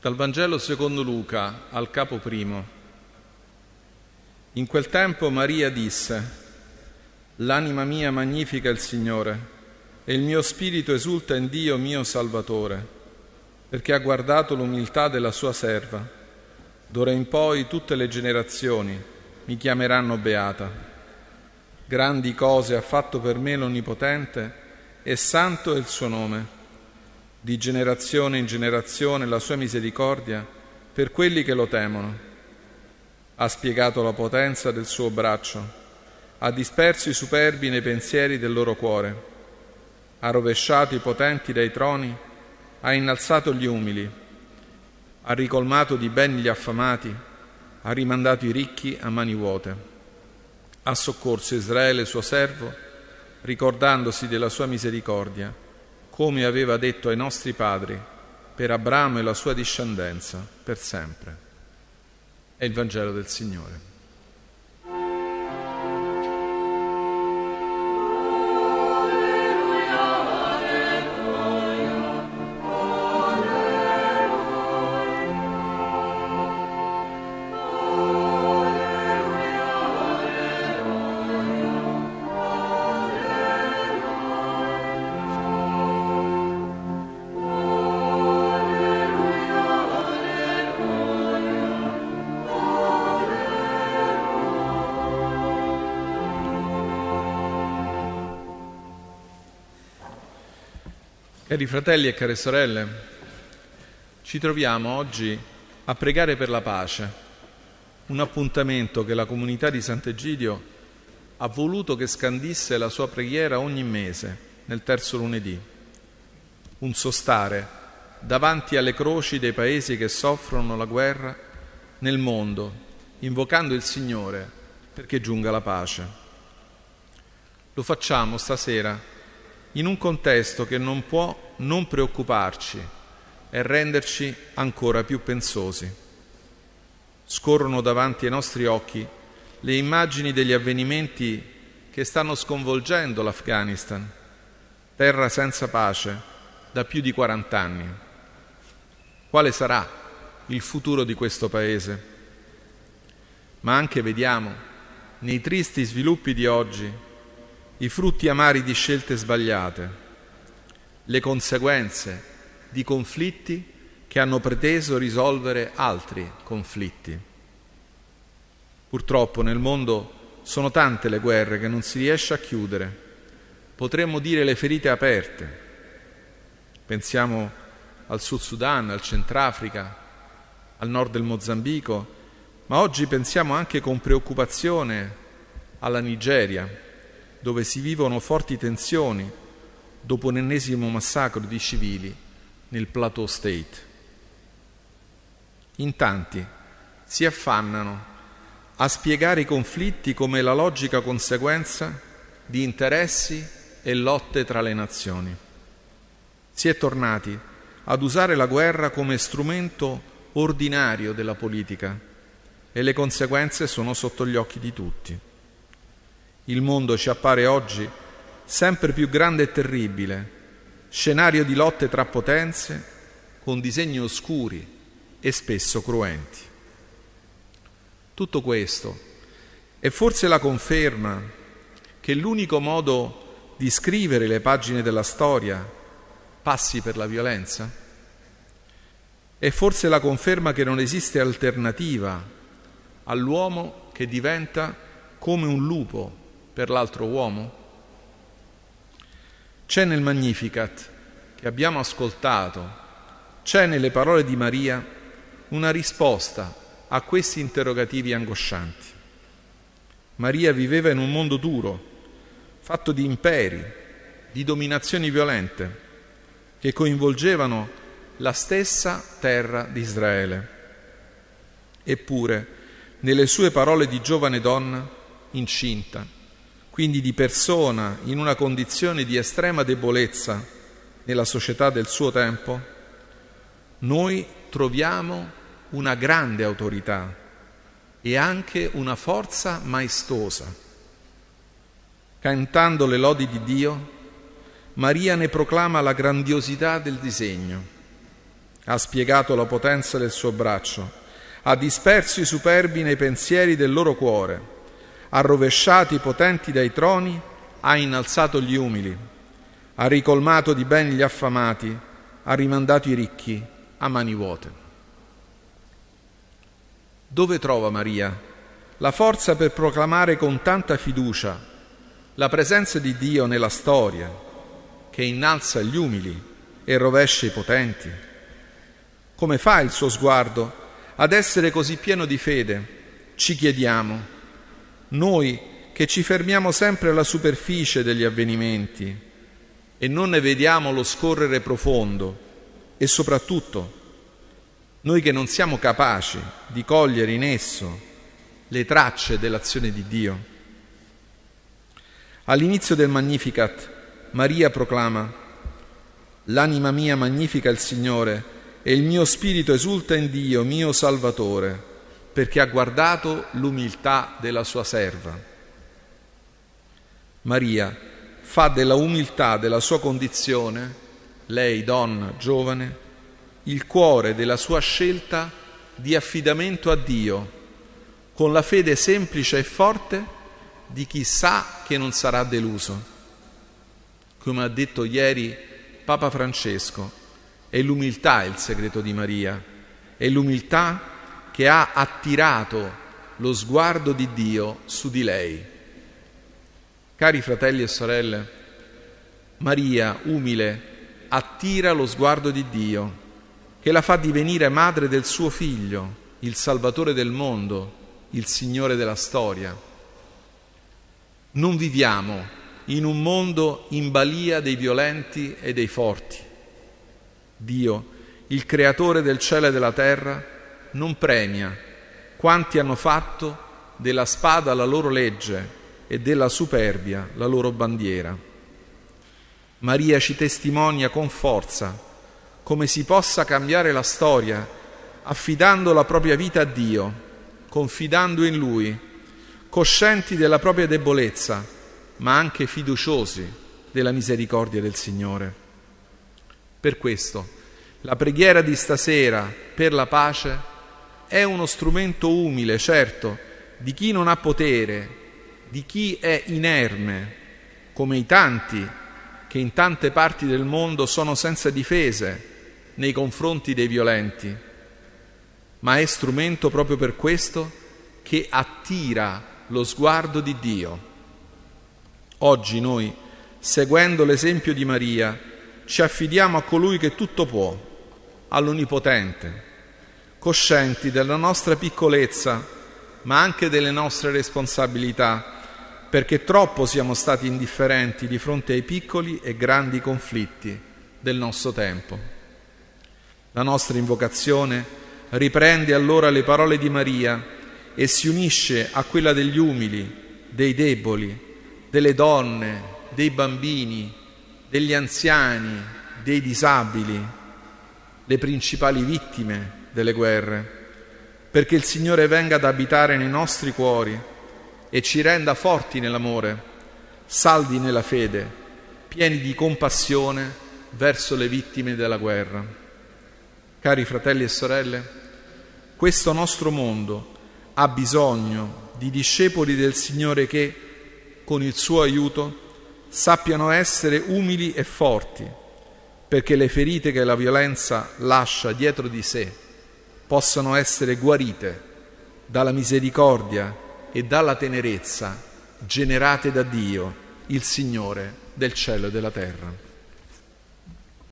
Dal Vangelo secondo Luca al capo primo. In quel tempo Maria disse, L'anima mia magnifica il Signore e il mio spirito esulta in Dio mio Salvatore, perché ha guardato l'umiltà della sua serva. D'ora in poi tutte le generazioni mi chiameranno beata. Grandi cose ha fatto per me l'Onnipotente e santo è il suo nome di generazione in generazione la sua misericordia per quelli che lo temono. Ha spiegato la potenza del suo braccio, ha disperso i superbi nei pensieri del loro cuore, ha rovesciato i potenti dai troni, ha innalzato gli umili, ha ricolmato di beni gli affamati, ha rimandato i ricchi a mani vuote, ha soccorso Israele suo servo, ricordandosi della sua misericordia come aveva detto ai nostri padri, per Abramo e la sua discendenza, per sempre. È il Vangelo del Signore. Cari fratelli e care sorelle, ci troviamo oggi a pregare per la pace, un appuntamento che la comunità di Sant'Egidio ha voluto che scandisse la sua preghiera ogni mese, nel terzo lunedì, un sostare davanti alle croci dei paesi che soffrono la guerra nel mondo, invocando il Signore perché giunga la pace. Lo facciamo stasera in un contesto che non può non preoccuparci e renderci ancora più pensosi. Scorrono davanti ai nostri occhi le immagini degli avvenimenti che stanno sconvolgendo l'Afghanistan, terra senza pace da più di 40 anni. Quale sarà il futuro di questo Paese? Ma anche vediamo nei tristi sviluppi di oggi i frutti amari di scelte sbagliate, le conseguenze di conflitti che hanno preteso risolvere altri conflitti. Purtroppo nel mondo sono tante le guerre che non si riesce a chiudere, potremmo dire le ferite aperte. Pensiamo al Sud Sudan, al Centrafrica, al nord del Mozambico, ma oggi pensiamo anche con preoccupazione alla Nigeria, dove si vivono forti tensioni dopo un ennesimo massacro di civili nel Plateau State. In tanti si affannano a spiegare i conflitti come la logica conseguenza di interessi e lotte tra le nazioni. Si è tornati ad usare la guerra come strumento ordinario della politica e le conseguenze sono sotto gli occhi di tutti. Il mondo ci appare oggi sempre più grande e terribile, scenario di lotte tra potenze con disegni oscuri e spesso cruenti. Tutto questo è forse la conferma che l'unico modo di scrivere le pagine della storia passi per la violenza? È forse la conferma che non esiste alternativa all'uomo che diventa come un lupo per l'altro uomo? C'è nel Magnificat che abbiamo ascoltato, c'è nelle parole di Maria una risposta a questi interrogativi angoscianti. Maria viveva in un mondo duro, fatto di imperi, di dominazioni violente, che coinvolgevano la stessa terra di Israele. Eppure, nelle sue parole di giovane donna, incinta, quindi di persona in una condizione di estrema debolezza nella società del suo tempo, noi troviamo una grande autorità e anche una forza maestosa. Cantando le lodi di Dio, Maria ne proclama la grandiosità del disegno. ha spiegato la potenza del suo braccio, ha disperso i superbi nei pensieri del loro cuore, ha rovesciato i potenti dai troni, ha innalzato gli umili, ha ricolmato di beni gli affamati, ha rimandato i ricchi a mani vuote. Dove trova Maria la forza per proclamare con tanta fiducia la presenza di Dio nella storia, che innalza gli umili e rovescia i potenti? Come fa il suo sguardo ad essere così pieno di fede? Ci chiediamo, noi che ci fermiamo sempre alla superficie degli avvenimenti e non ne vediamo lo scorrere profondo e soprattutto noi che non siamo capaci di cogliere in esso le tracce dell'azione di Dio. All'inizio del Magnificat Maria proclama L'anima mia magnifica il Signore e il mio spirito esulta in Dio, mio Salvatore, perché ha guardato l'umiltà della sua serva. Maria fa della umiltà della sua condizione, lei donna giovane, il cuore della sua scelta di affidamento a Dio, con la fede semplice e forte di chi sa che non sarà deluso. Come ha detto ieri Papa Francesco, è l'umiltà il segreto di Maria, è l'umiltà che ha attirato lo sguardo di Dio su di lei. Cari fratelli e sorelle, Maria, umile, attira lo sguardo di Dio, che la fa divenire madre del suo figlio, il Salvatore del mondo, il Signore della storia. Non viviamo in un mondo in balia dei violenti e dei forti. Dio, il creatore del cielo e della terra, non premia quanti hanno fatto della spada la loro legge e della superbia la loro bandiera. Maria ci testimonia con forza come si possa cambiare la storia affidando la propria vita a Dio, confidando in Lui, coscienti della propria debolezza, ma anche fiduciosi della misericordia del Signore. Per questo la preghiera di stasera per la pace è uno strumento umile, certo, di chi non ha potere di chi è inerme, come i tanti che in tante parti del mondo sono senza difese nei confronti dei violenti, ma è strumento proprio per questo che attira lo sguardo di Dio. Oggi noi, seguendo l'esempio di Maria, ci affidiamo a colui che tutto può, all'Onnipotente, coscienti della nostra piccolezza, ma anche delle nostre responsabilità perché troppo siamo stati indifferenti di fronte ai piccoli e grandi conflitti del nostro tempo. La nostra invocazione riprende allora le parole di Maria e si unisce a quella degli umili, dei deboli, delle donne, dei bambini, degli anziani, dei disabili, le principali vittime delle guerre, perché il Signore venga ad abitare nei nostri cuori e ci renda forti nell'amore, saldi nella fede, pieni di compassione verso le vittime della guerra. Cari fratelli e sorelle, questo nostro mondo ha bisogno di discepoli del Signore che, con il suo aiuto, sappiano essere umili e forti, perché le ferite che la violenza lascia dietro di sé possano essere guarite dalla misericordia e dalla tenerezza generate da Dio, il Signore del cielo e della terra.